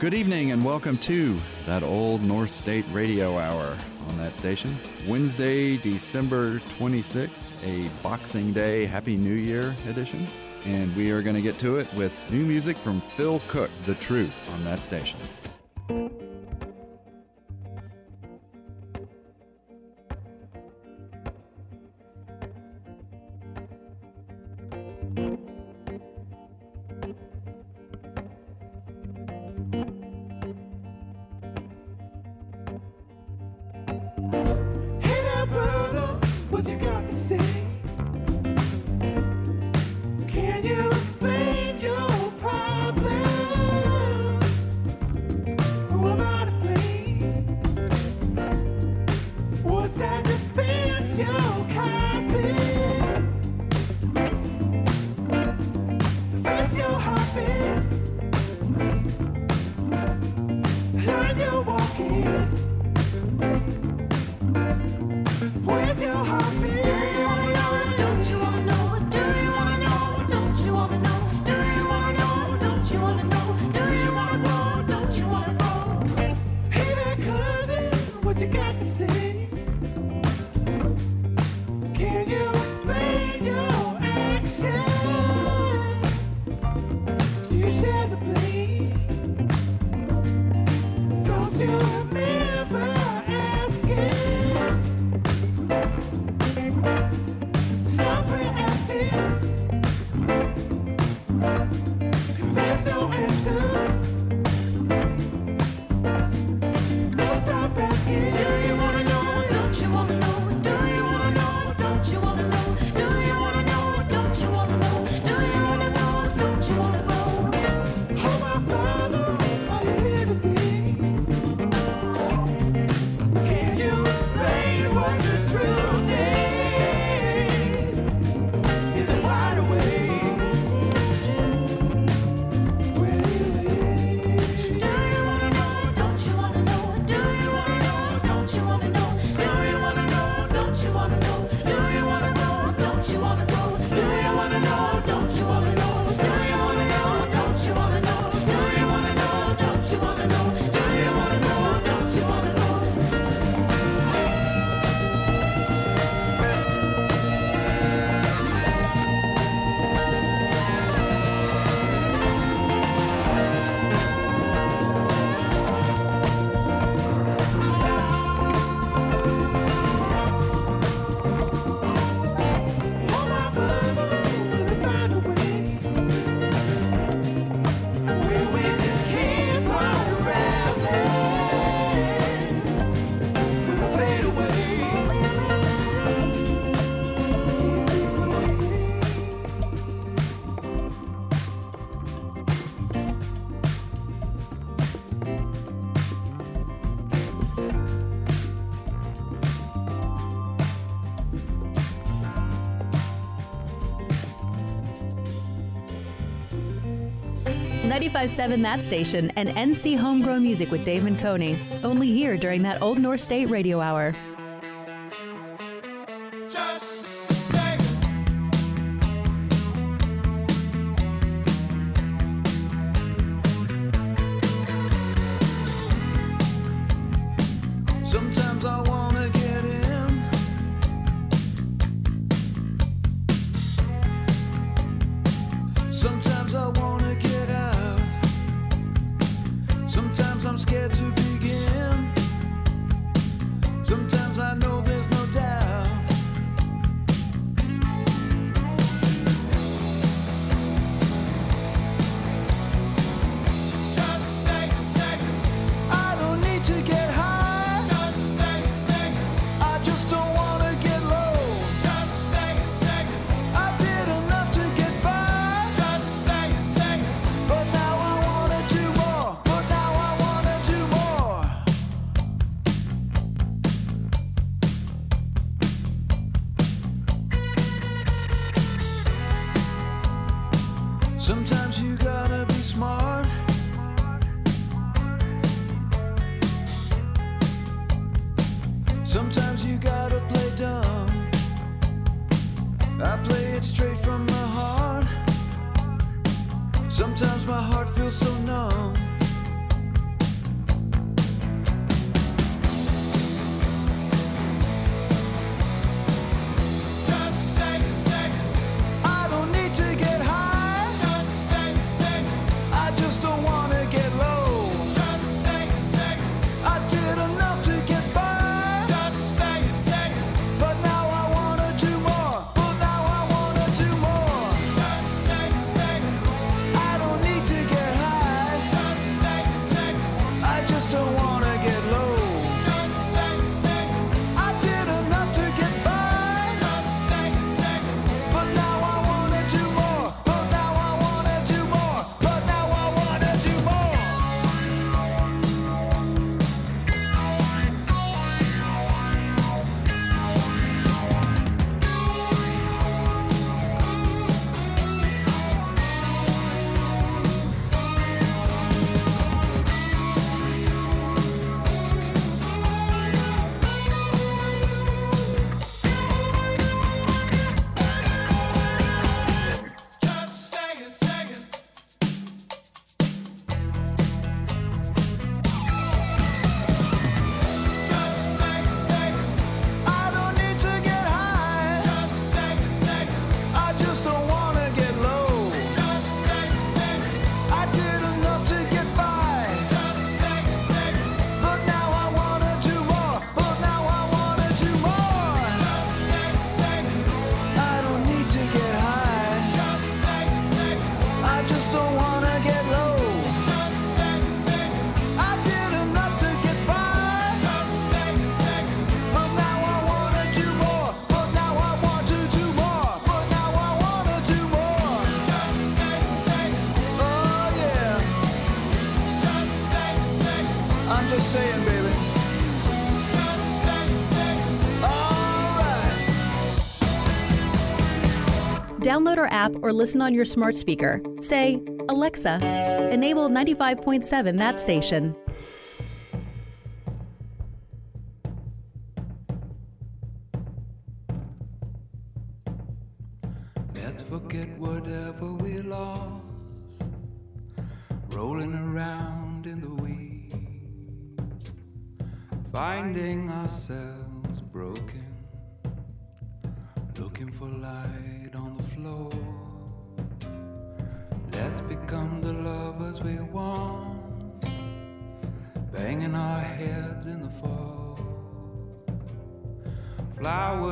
Good evening and welcome to that old North State Radio Hour on that station. Wednesday, December 26th, a Boxing Day Happy New Year edition. And we are going to get to it with new music from Phil Cook, The Truth, on that station. 95.7 That Station and NC Homegrown Music with Dave Menconi. Only here during that Old North State Radio Hour. so numb. Download our app or listen on your smart speaker. Say, Alexa, enable 95.7 that station.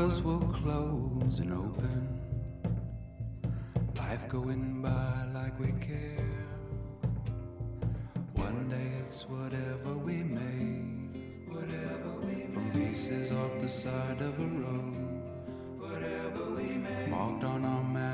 Flowers will close and open. Life going by like we care. One day it's whatever we made, whatever we from pieces off the side of a road, whatever we made, marked on our map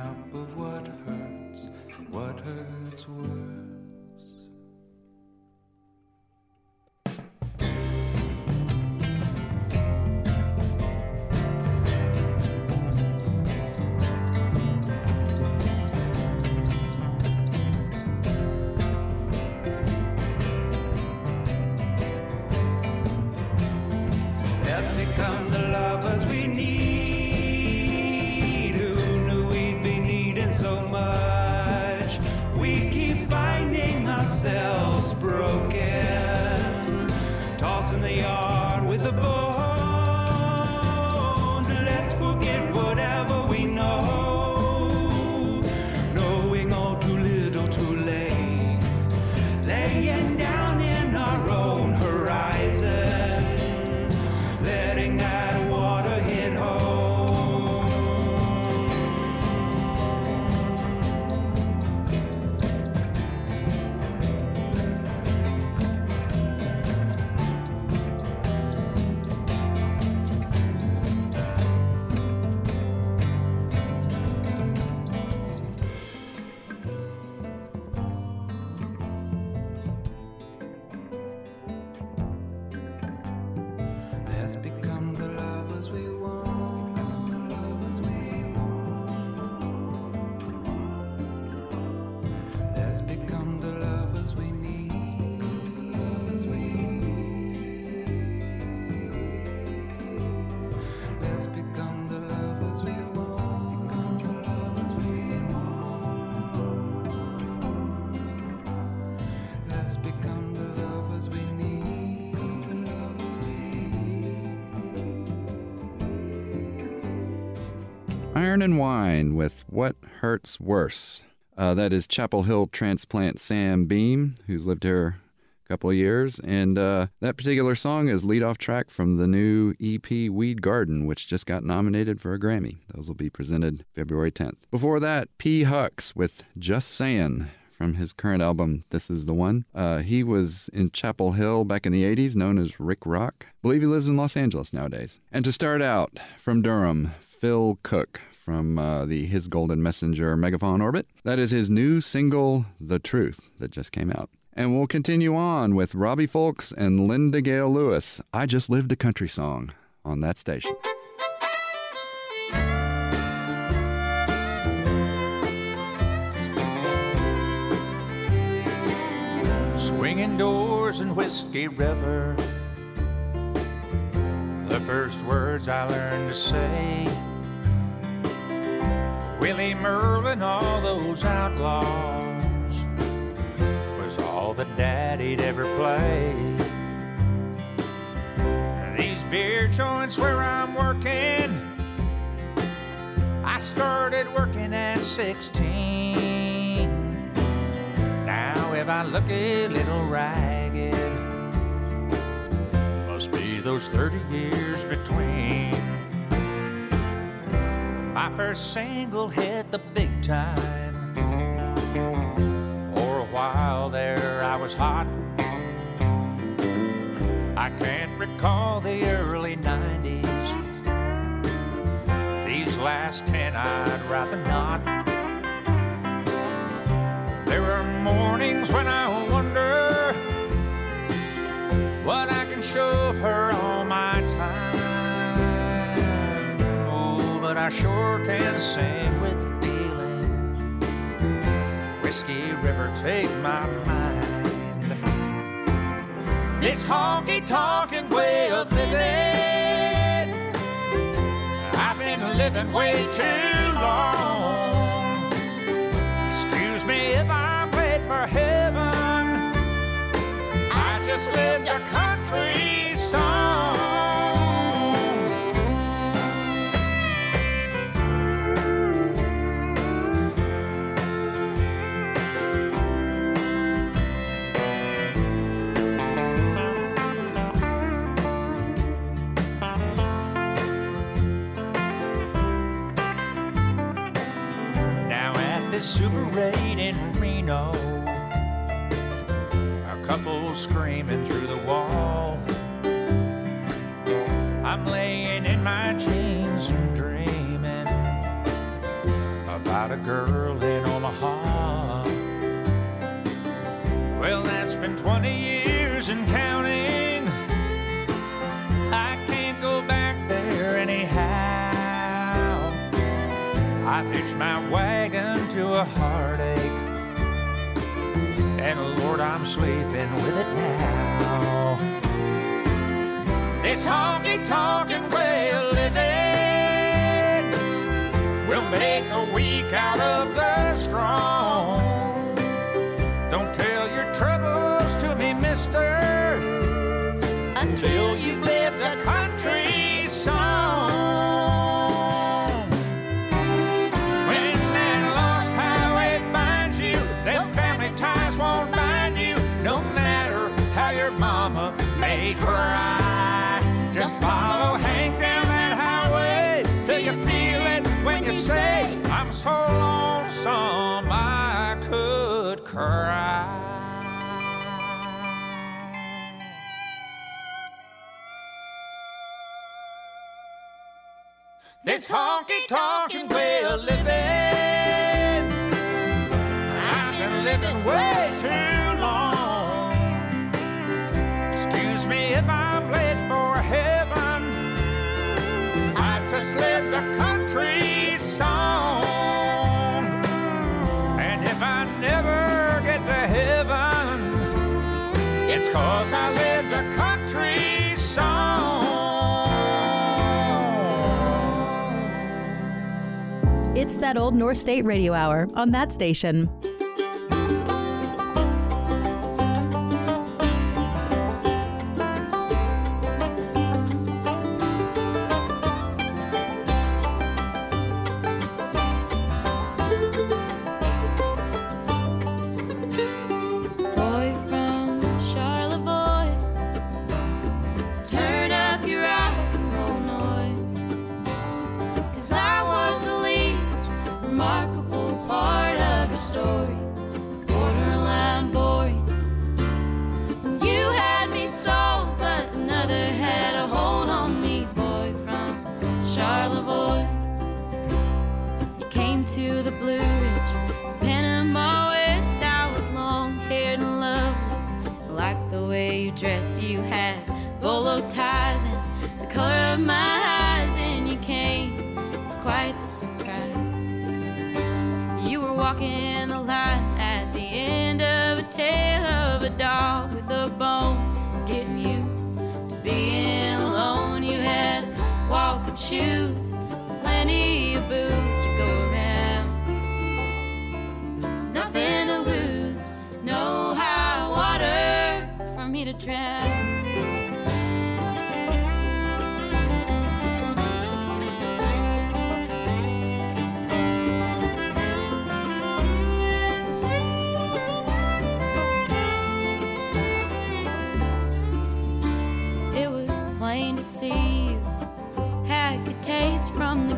Iron and Wine with What Hurts Worse. Uh, that is Chapel Hill transplant Sam Beam, who's lived here a couple of years. And uh, that particular song is lead off track from the new EP Weed Garden, which just got nominated for a Grammy. Those will be presented February 10th. Before that, P. Hux with Just Sayin' from his current album, This Is the One. Uh, he was in Chapel Hill back in the 80s, known as Rick Rock. believe he lives in Los Angeles nowadays. And to start out, from Durham, Phil Cook from uh, the His Golden Messenger Megafaun Orbit. That is his new single, The Truth, that just came out. And we'll continue on with Robbie Fulks and Linda Gail Lewis. I Just Lived a Country Song on that station. Swinging doors in Whiskey River. The first words I learned to say. Willie Merlin, all those outlaws, was all that Daddy'd ever play. These beer joints where I'm working, I started working at 16. Now if I look a little ragged, must be those 30 years between. My first single hit the big time. For a while there, I was hot. I can't recall the early 90s. These last 10 I'd rather not. There are mornings when I wonder what I can show her but I sure can sing with feeling. Whiskey River take my mind. This honky tonkin' way of living, I've been living way too long. Excuse me if I'm late for heaven. I just lived a country song. Now Super 8 in Reno, a couple screaming through the wall. I'm laying in my jeans and dreaming about a girl in Omaha. Well, that's been 20 years and counting. I can't go back there anyhow. I've hitched my to a heartache. And Lord, I'm sleeping with it now. This honky tonkin' way of living will make a weak out of the strong. Don't tell your troubles to me, mister, until you've lived a country so lonesome I could cry. This honky tonkin' way of living, I've been living way too long. Excuse me if I'm late for heaven. I just lived a country it's cause I lived a country song. It's that old North State Radio Hour on that station.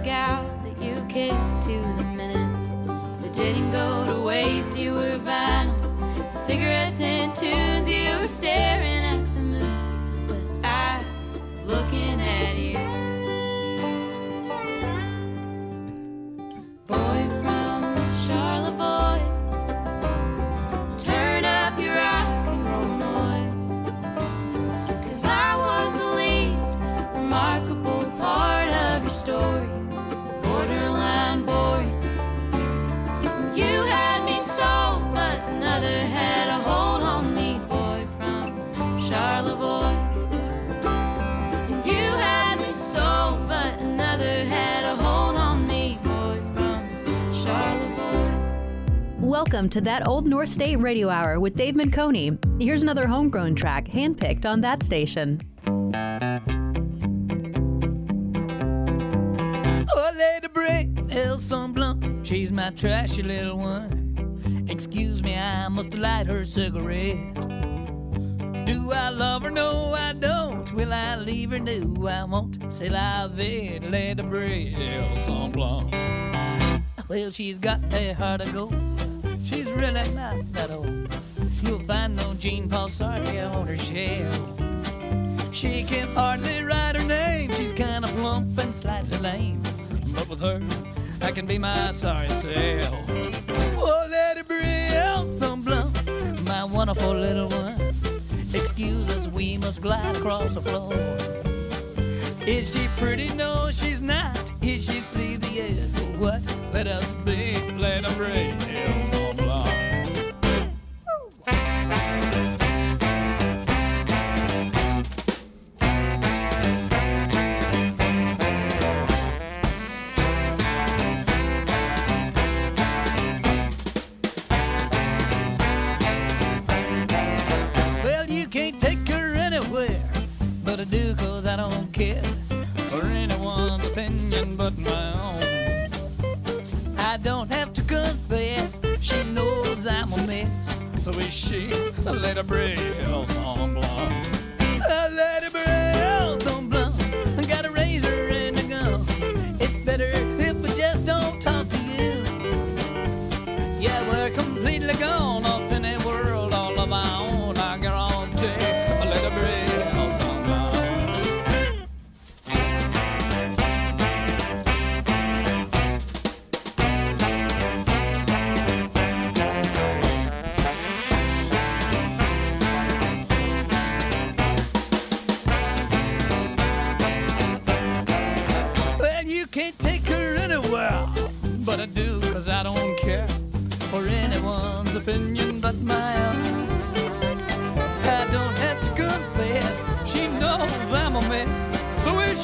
Gals that you kissed to the minutes that didn't go to waste. You were vinyl, cigarettes and tunes. You were staring Welcome to that Old North State Radio Hour with Dave Menconi. Here's another homegrown track handpicked on that station. Oh, Lady Bray, El Son Blanc, she's my trashy little one. Excuse me, I must light her cigarette. Do I love her? No, I don't. Will I leave her? No, I won't. C'est la vie, Lady Bray, El Son Blanc. Well, she's got a heart of gold. She's really not that old. You'll find no Jean Paul Sartre on her shelf. She can hardly write her name. She's kind of plump and slightly lame. But with her, I can be my sorry self. Oh, Lady Brielle, blunt, my wonderful little one. Excuse us, we must glide across the floor. Is she pretty? No, she's not. Is she sleazy? Yes. What? Let us be. Let her Brielle,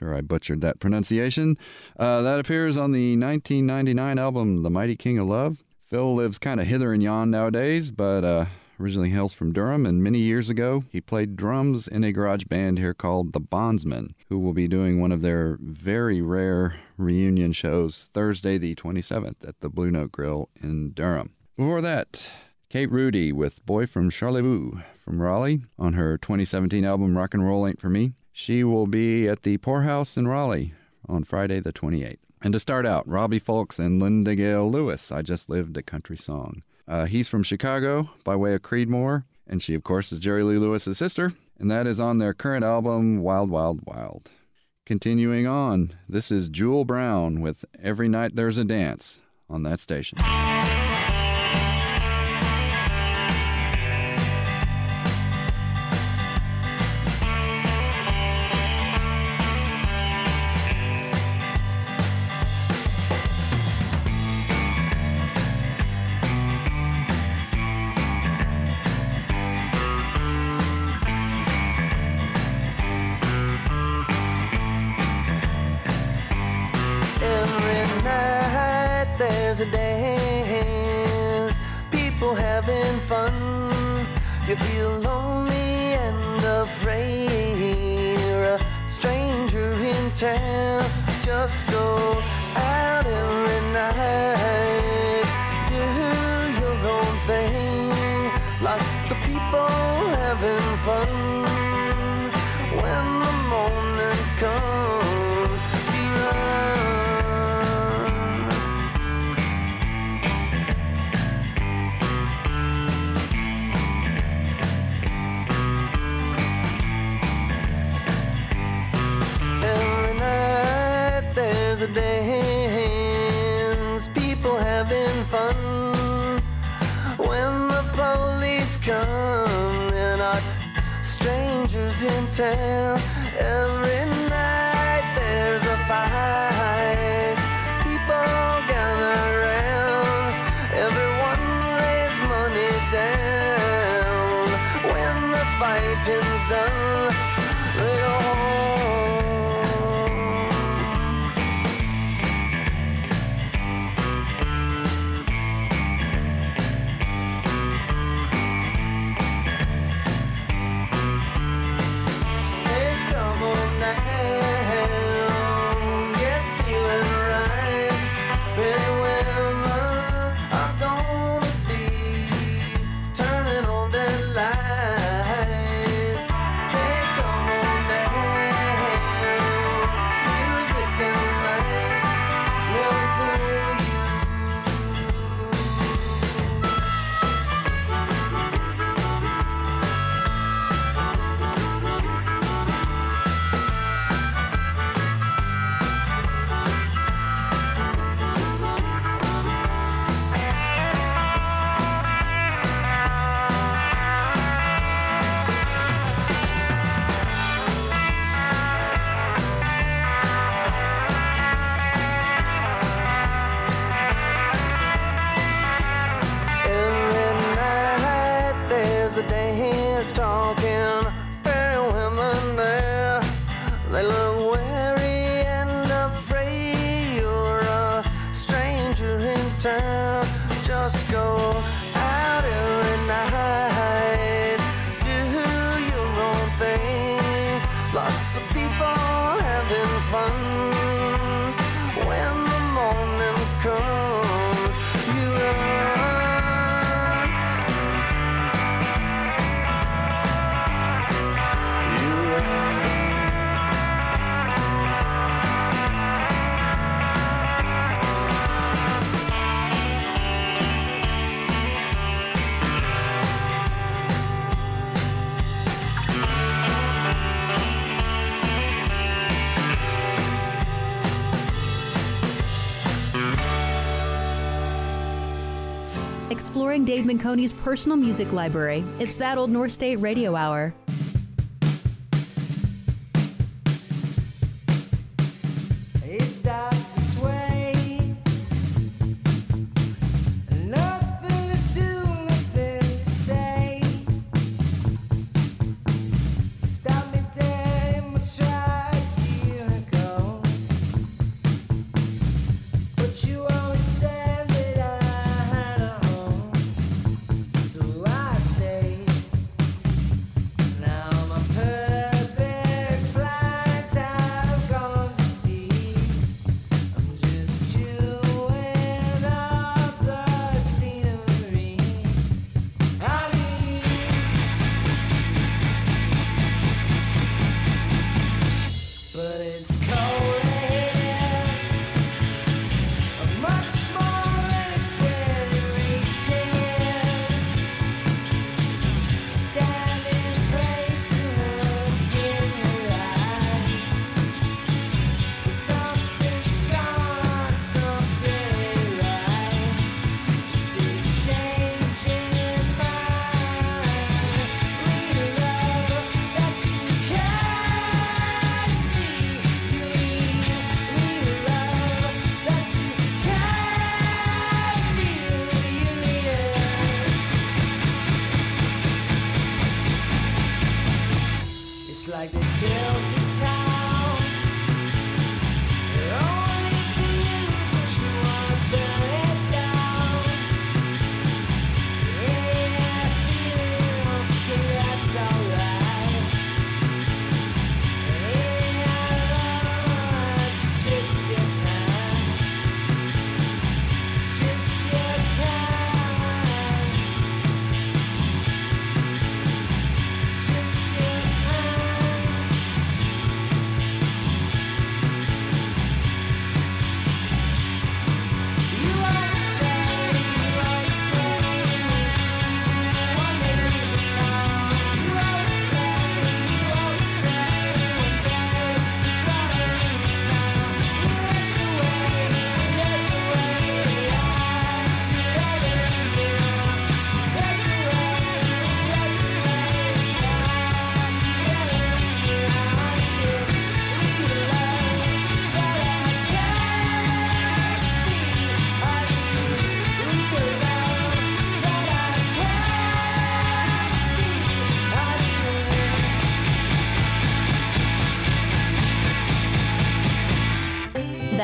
Sure, I butchered that pronunciation. Uh, that appears on the 1999 album The Mighty King of Love. Phil lives kind of hither and yon nowadays, but uh, originally hails from Durham, and many years ago he played drums in a garage band here called The Bondsmen, who will be doing one of their very rare reunion shows Thursday, the 27th, at the Blue Note Grill in Durham. Before that, Kate Rhudy with Boy from Charlevoix from Raleigh on her 2017 album Rock and Roll Ain't For Me. She will be at the Pour House in Raleigh on Friday the 28th. And to start out, Robbie Fulks and Linda Gail Lewis, I Just Lived a Country Song. Uh, he's from Chicago by way of Creedmoor, and she, of course, is Jerry Lee Lewis's sister, and that is on their current album, Wild Wild Wild. Continuing on, this is Jewel Brown with Every Night There's a Dance on that station. Dance, people having fun. You feel lonely and afraid. A stranger in town. Just go in town. exploring Dave Menconi's personal music library. It's that old North State Radio Hour.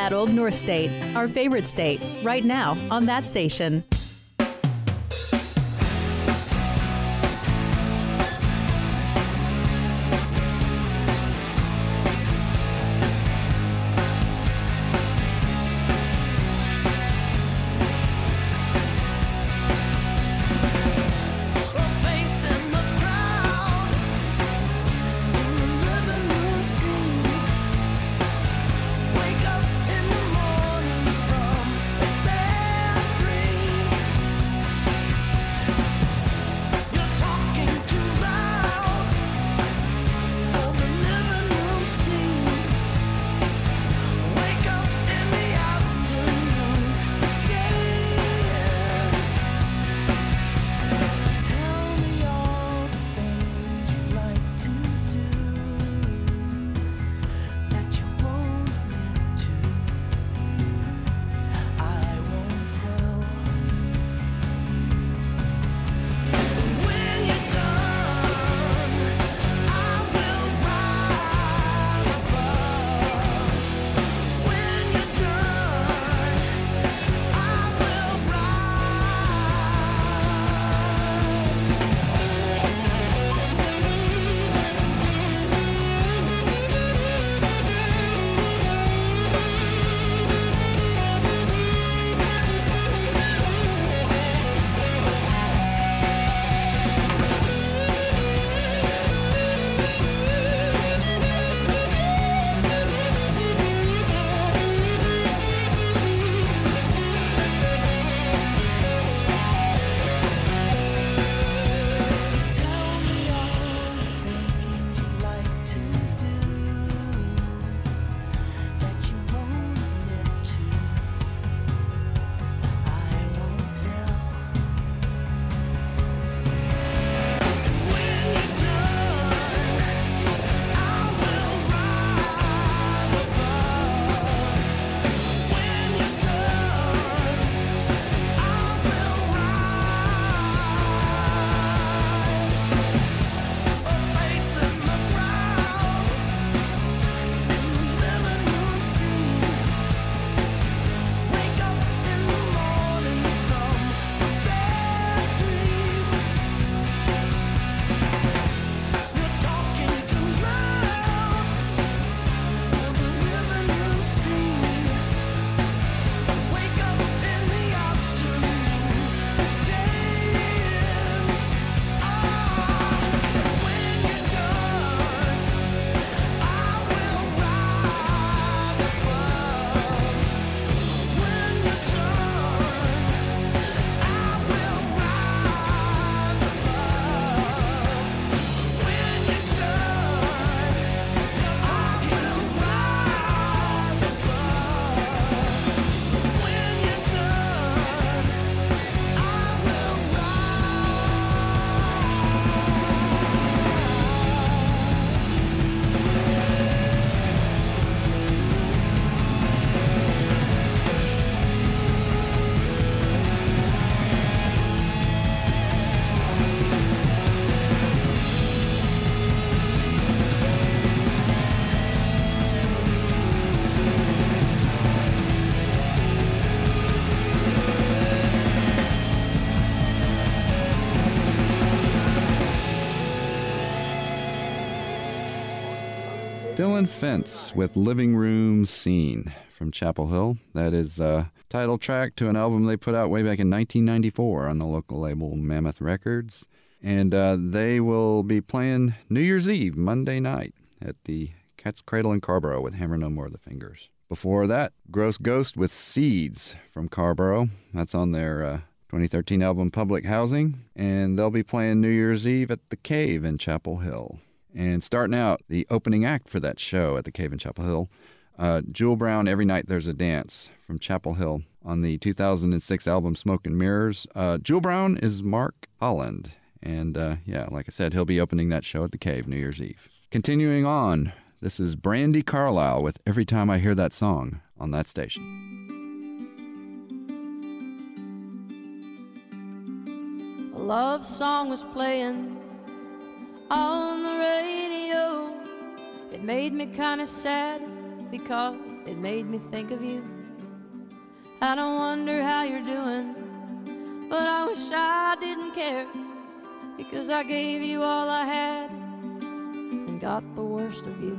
That old North State, our favorite state, right now on that station. Fence with Living Room Scene from Chapel Hill. That is a title track to an album they put out way back in 1994 on the local label Mammoth Records. And uh, they will be playing New Year's Eve, Monday night, at the Cat's Cradle in Carrboro with Hammer No More of the Fingers. Before that, Gross Ghost with Seeds from Carrboro. That's on their uh, 2013 album Public Housing. And they'll be playing New Year's Eve at the Cave in Chapel Hill. And starting out, the opening act for that show at the Cave in Chapel Hill, uh, Jule Brown, Every Night There's a Dance from Chapel Hill on the 2006 album Smoke and Mirrors. Uh, Jule Brown is Mark Holland. And uh, yeah, like I said, he'll be opening that show at the Cave New Year's Eve. Continuing on, this is Brandi Carlile with Every Time I Hear That Song on that station. Love song was playing on the radio. It made me kind of sad because it made me think of you. I don't wonder how you're doing, but I wish I didn't care because I gave you all I had and got the worst of you.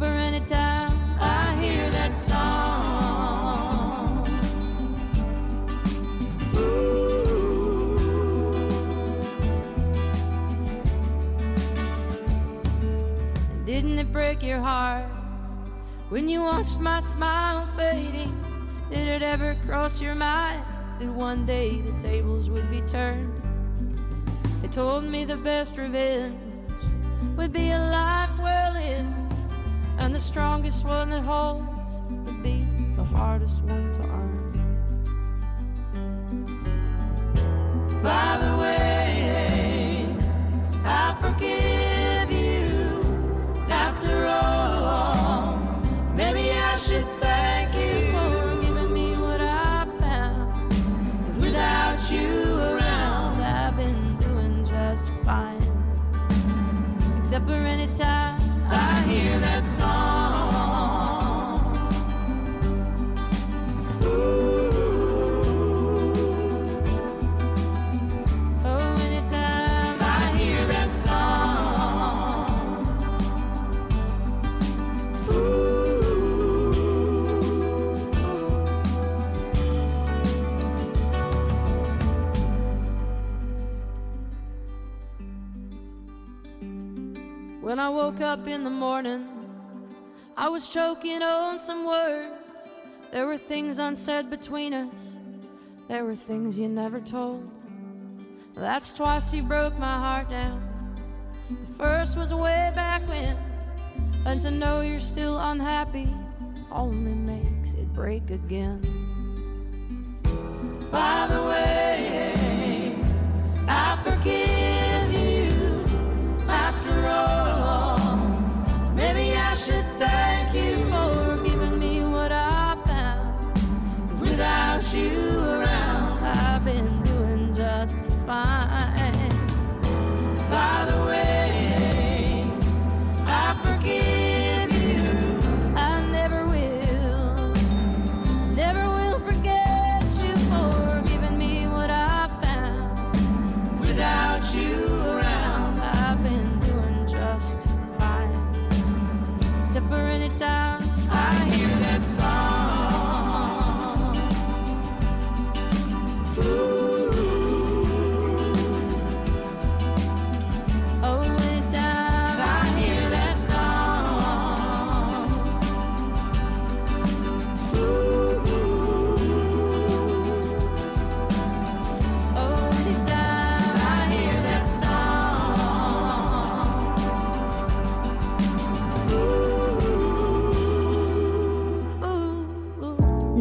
For any time I hear that song. Didn't it break your heart when you watched my smile fading? Did it ever cross your mind that one day the tables would be turned? They told me the best revenge would be a life well lived, and the strongest one that holds would be the hardest one to earn. By the way, I forgive you after all. Maybe I should thank you for giving me what I found. Cause without you around, I've been doing just fine. Except for any time When I woke up in the morning, I was choking on some words. There were things unsaid between us, there were things you never told. That's twice you broke my heart down. The first was way back when, and to know you're still unhappy only makes it break again. By the way,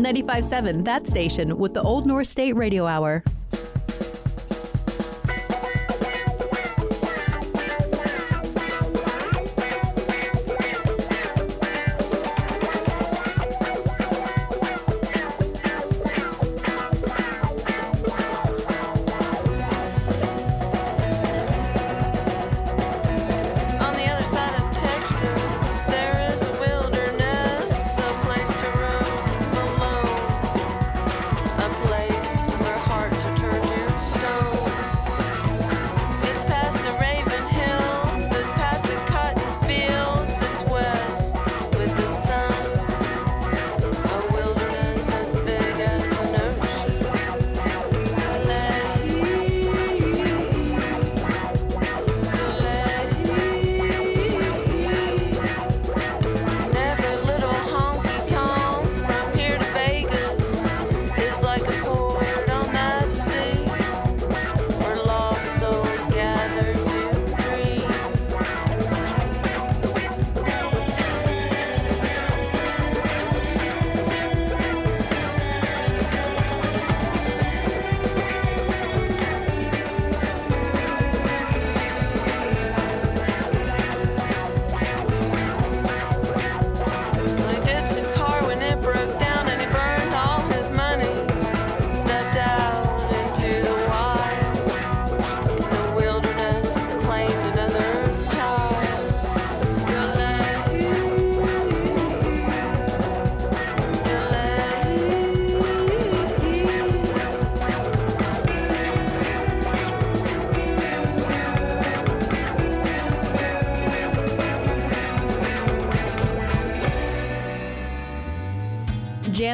95.7, that station with the Old North State Radio Hour.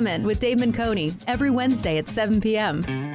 Jammin' with Dave Coney every Wednesday at 7 p.m.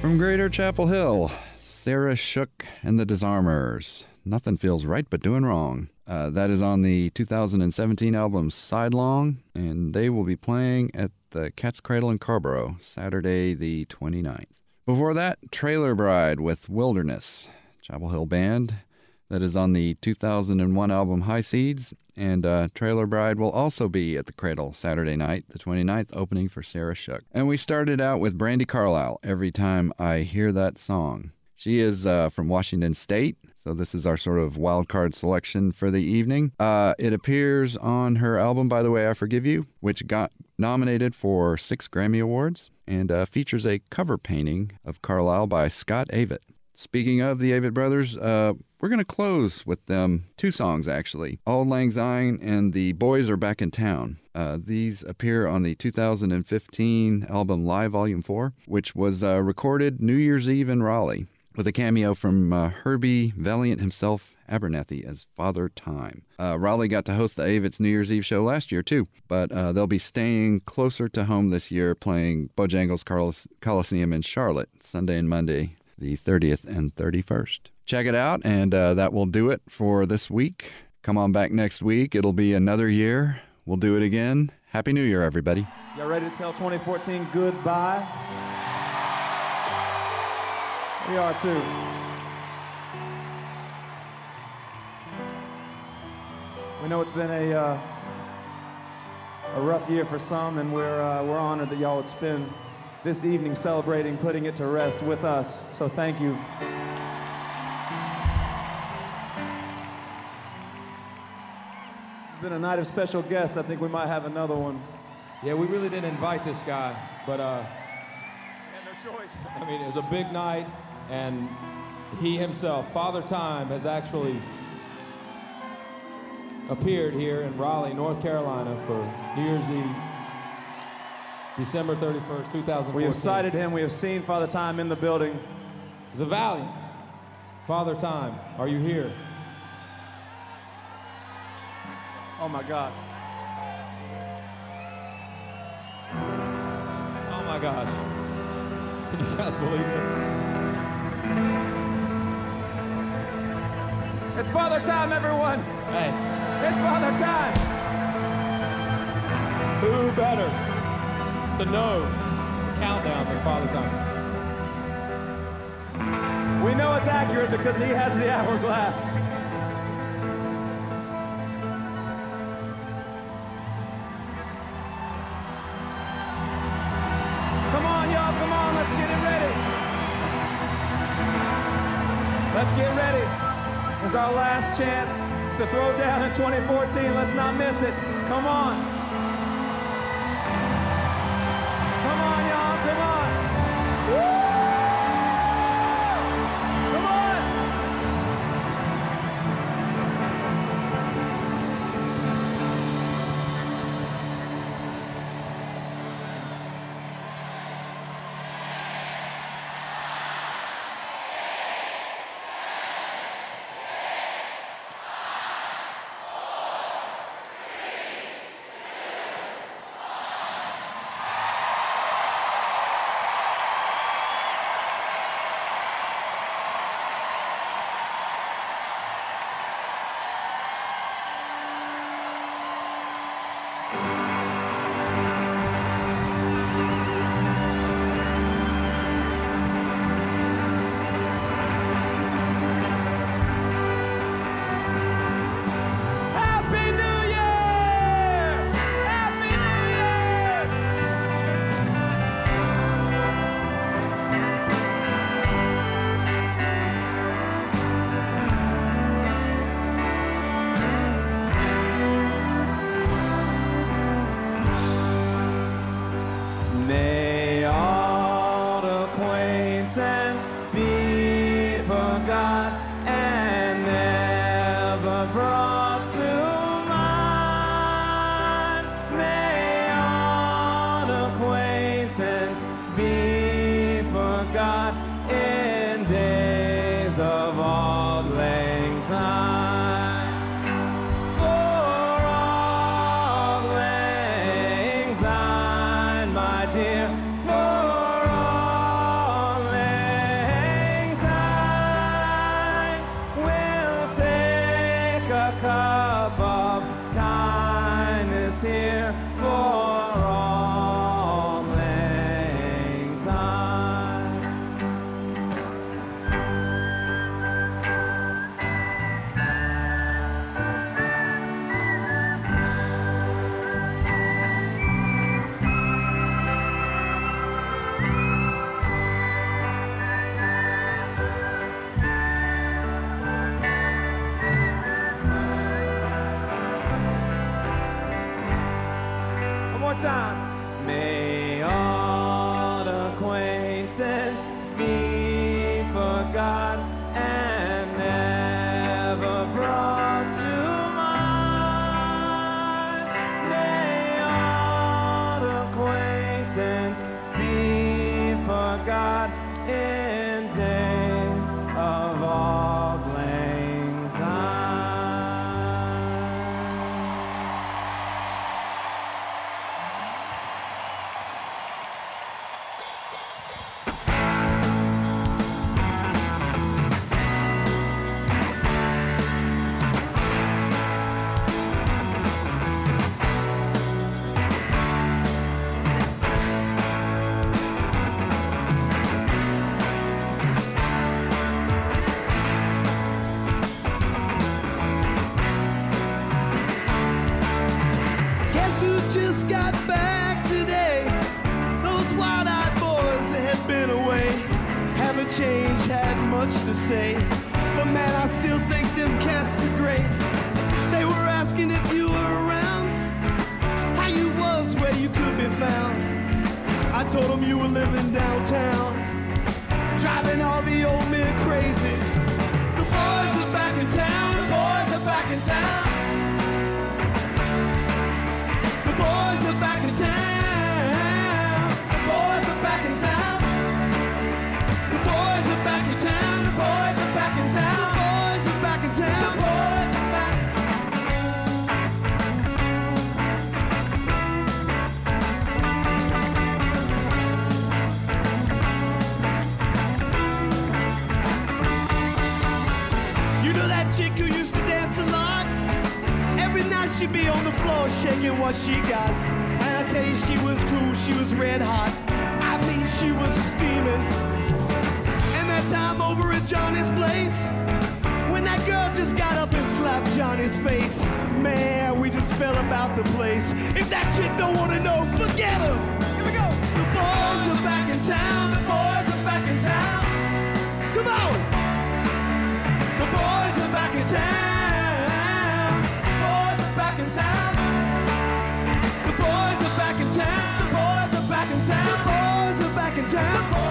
From Greater Chapel Hill, Sarah Shook and the Disarmers. Nothing feels right but doing wrong. Uh, that is on the 2017 album Sidelong, and they will be playing at the Cat's Cradle in Carrboro Saturday, the 29th. Before that, Trailer Bride with Wilderness, Chapel Hill Band. That is on the 2001 album High Seas, and uh, Trailer Bride will also be at the Cradle Saturday night, the 29th, opening for Sarah Shook. And we started out with Brandi Carlile every time I hear that song. She is uh, from Washington State, so this is our sort of wild card selection for the evening. Uh, it appears on her album, By the Way, I Forgive You, which got nominated for six Grammy Awards and uh, features a cover painting of Carlile by Scott Avett. Speaking of the Avett Brothers, uh, we're going to close with them two songs actually Auld Lang Syne and The Boys Are Back in Town. Uh, these appear on the 2015 album Live Volume 4, which was uh, recorded New Year's Eve in Raleigh with a cameo from uh, Herbie Valiant himself, Abernathy, as Father Time. Uh, Raleigh got to host the Avetts New Year's Eve show last year, too, but uh, they'll be staying closer to home this year, playing Bojangles Carlos- Coliseum in Charlotte, Sunday and Monday, the 30th and 31st. Check it out, and uh, that will do it for this week. Come on back next week. It'll be another year. We'll do it again. Happy New Year, everybody. Y'all ready to tell 2014 goodbye? We are too. We know it's been a uh, a rough year for some, and we're uh, we're honored that y'all would spend this evening celebrating, putting it to rest with us. So thank you. It's been a night of special guests. I think we might have another one. Yeah, we really didn't invite this guy, but uh, no choice. I mean, it was a big night, and he himself, Father Time, has actually appeared here in Raleigh, North Carolina for New Year's Eve. December 31st, 2014. We have sighted him. We have seen Father Time in the building. The Valley. Father Time, are you here? Oh my God. Oh my God. Can you guys believe it? It's Father Time, everyone. Hey. It's Father Time. Who better to know the countdown than Father Time? We know it's accurate because he has the hourglass. Our last chance to throw down in 2014. Let's not miss it. Come on. Just got back today? Those wide-eyed boys that had been away haven't changed, had much to say. But man, I still think them cats are great. They were asking if you were around, how you was, where you could be found. I told them you were living downtown, driving all the old men crazy. The boys are back in town, the boys are back in town. The boys floor shaking what she got. And I tell you, she was cool, she was red hot. I mean, she was steaming. And that time over at Johnny's place, when that girl just got up and slapped Johnny's face, man, we just fell about the place. If that chick don't wanna know, forget her. Here we go. The boys are back in town. The boys are back in town. Come on. The boys are back in town. The boys are back in town. The boys are back in town. The boys are back in town.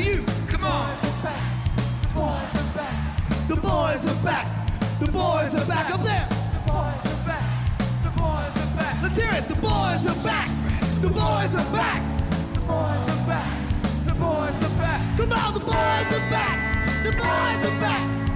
Boys are back. Now you. Come on. The boys are back. The boys are back. The boys are back up there. The boys are back. The boys are back. Let's hear it. The boys are back. The boys are back. The boys are back. The boys are back. Come on, the boys are back. The boys are back.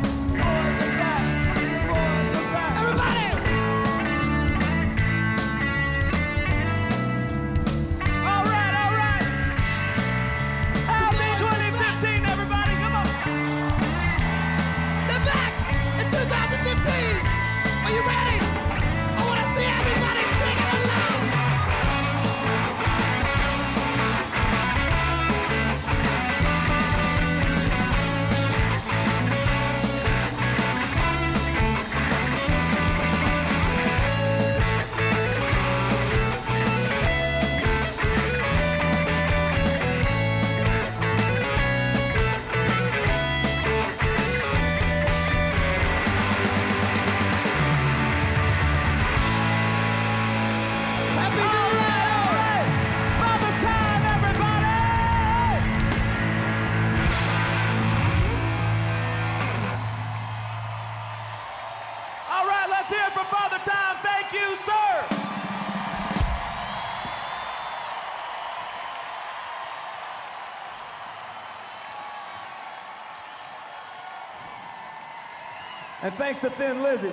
Thanks to Thin Lizzy.